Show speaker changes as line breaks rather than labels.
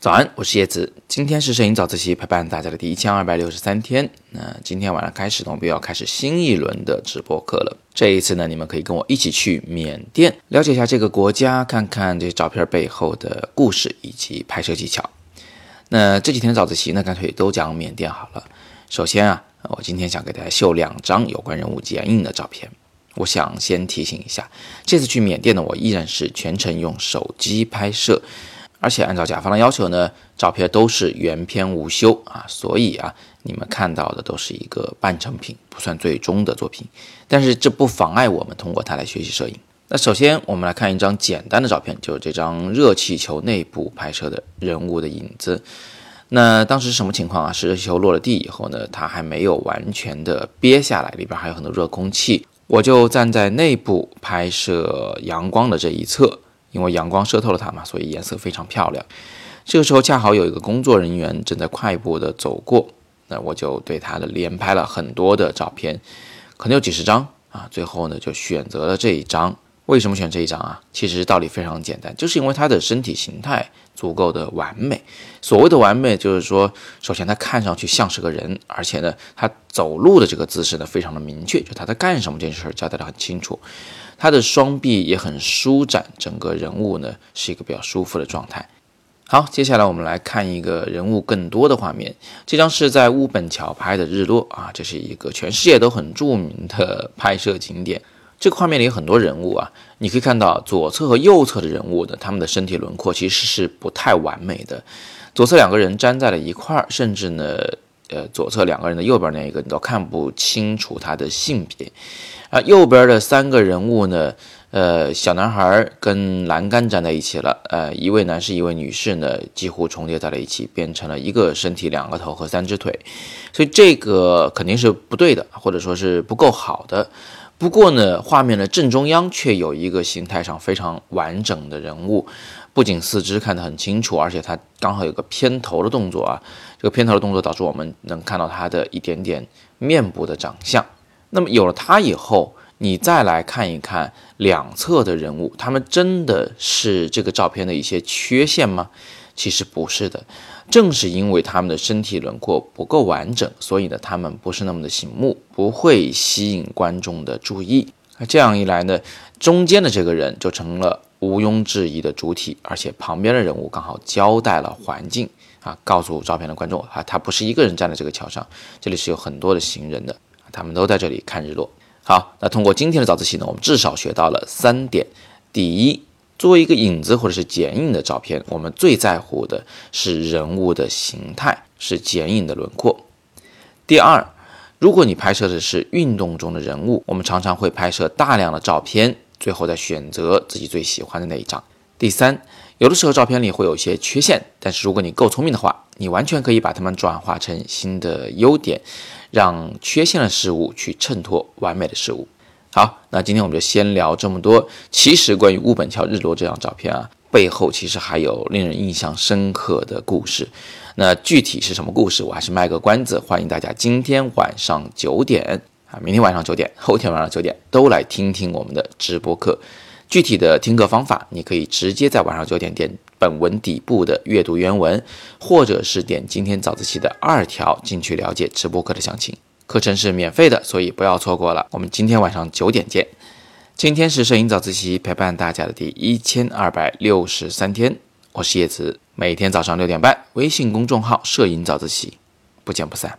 早安，我是叶子。今天是摄影早自习陪伴大家的第一千二百六十三天。那今天晚上开始呢，我们又要开始新一轮的直播课了。这一次呢，你们可以跟我一起去缅甸，了解一下这个国家，看看这些照片背后的故事以及拍摄技巧。那这几天的早自习呢，干脆都讲缅甸好了。首先啊，我今天想给大家秀两张有关人物剪影的照片。我想先提醒一下，这次去缅甸呢，我依然是全程用手机拍摄。而且按照甲方的要求呢，照片都是原片无修啊，所以啊，你们看到的都是一个半成品，不算最终的作品。但是这不妨碍我们通过它来学习摄影。那首先我们来看一张简单的照片，就是这张热气球内部拍摄的人物的影子。那当时什么情况啊？是热气球落了地以后呢，它还没有完全的憋下来，里边还有很多热空气。我就站在内部拍摄阳光的这一侧。因为阳光射透了它嘛，所以颜色非常漂亮。这个时候恰好有一个工作人员正在快步的走过，那我就对他的连拍了很多的照片，可能有几十张啊。最后呢，就选择了这一张。为什么选这一张啊？其实道理非常简单，就是因为他的身体形态足够的完美。所谓的完美，就是说，首先他看上去像是个人，而且呢，他走路的这个姿势呢非常的明确，就他在干什么这件事儿交代的很清楚。他的双臂也很舒展，整个人物呢是一个比较舒服的状态。好，接下来我们来看一个人物更多的画面。这张是在乌本桥拍的日落啊，这是一个全世界都很著名的拍摄景点。这个画面里有很多人物啊，你可以看到左侧和右侧的人物呢，他们的身体轮廓其实是不太完美的。左侧两个人粘在了一块儿，甚至呢，呃，左侧两个人的右边那一个你都看不清楚他的性别。啊，右边的三个人物呢，呃，小男孩跟栏杆粘在一起了，呃，一位男士，一位女士呢，几乎重叠在了一起，变成了一个身体、两个头和三只腿，所以这个肯定是不对的，或者说是不够好的。不过呢，画面的正中央却有一个形态上非常完整的人物，不仅四肢看得很清楚，而且他刚好有个偏头的动作啊。这个偏头的动作导致我们能看到他的一点点面部的长相。那么有了他以后，你再来看一看两侧的人物，他们真的是这个照片的一些缺陷吗？其实不是的。正是因为他们的身体轮廓不够完整，所以呢，他们不是那么的醒目，不会吸引观众的注意。那这样一来呢，中间的这个人就成了毋庸置疑的主体，而且旁边的人物刚好交代了环境啊，告诉照片的观众啊，他不是一个人站在这个桥上，这里是有很多的行人的，他们都在这里看日落。好，那通过今天的早自习呢，我们至少学到了三点：第一。作为一个影子或者是剪影的照片，我们最在乎的是人物的形态，是剪影的轮廓。第二，如果你拍摄的是运动中的人物，我们常常会拍摄大量的照片，最后再选择自己最喜欢的那一张。第三，有的时候照片里会有一些缺陷，但是如果你够聪明的话，你完全可以把它们转化成新的优点，让缺陷的事物去衬托完美的事物。好，那今天我们就先聊这么多。其实关于乌本桥日落这张照片啊，背后其实还有令人印象深刻的故事。那具体是什么故事，我还是卖个关子，欢迎大家今天晚上九点啊，明天晚上九点，后天晚上九点都来听听我们的直播课。具体的听课方法，你可以直接在晚上九点点本文底部的阅读原文，或者是点今天早自习的二条进去了解直播课的详情。课程是免费的，所以不要错过了。我们今天晚上九点见。今天是摄影早自习陪伴大家的第一千二百六十三天，我是叶子，每天早上六点半，微信公众号“摄影早自习”，不见不散。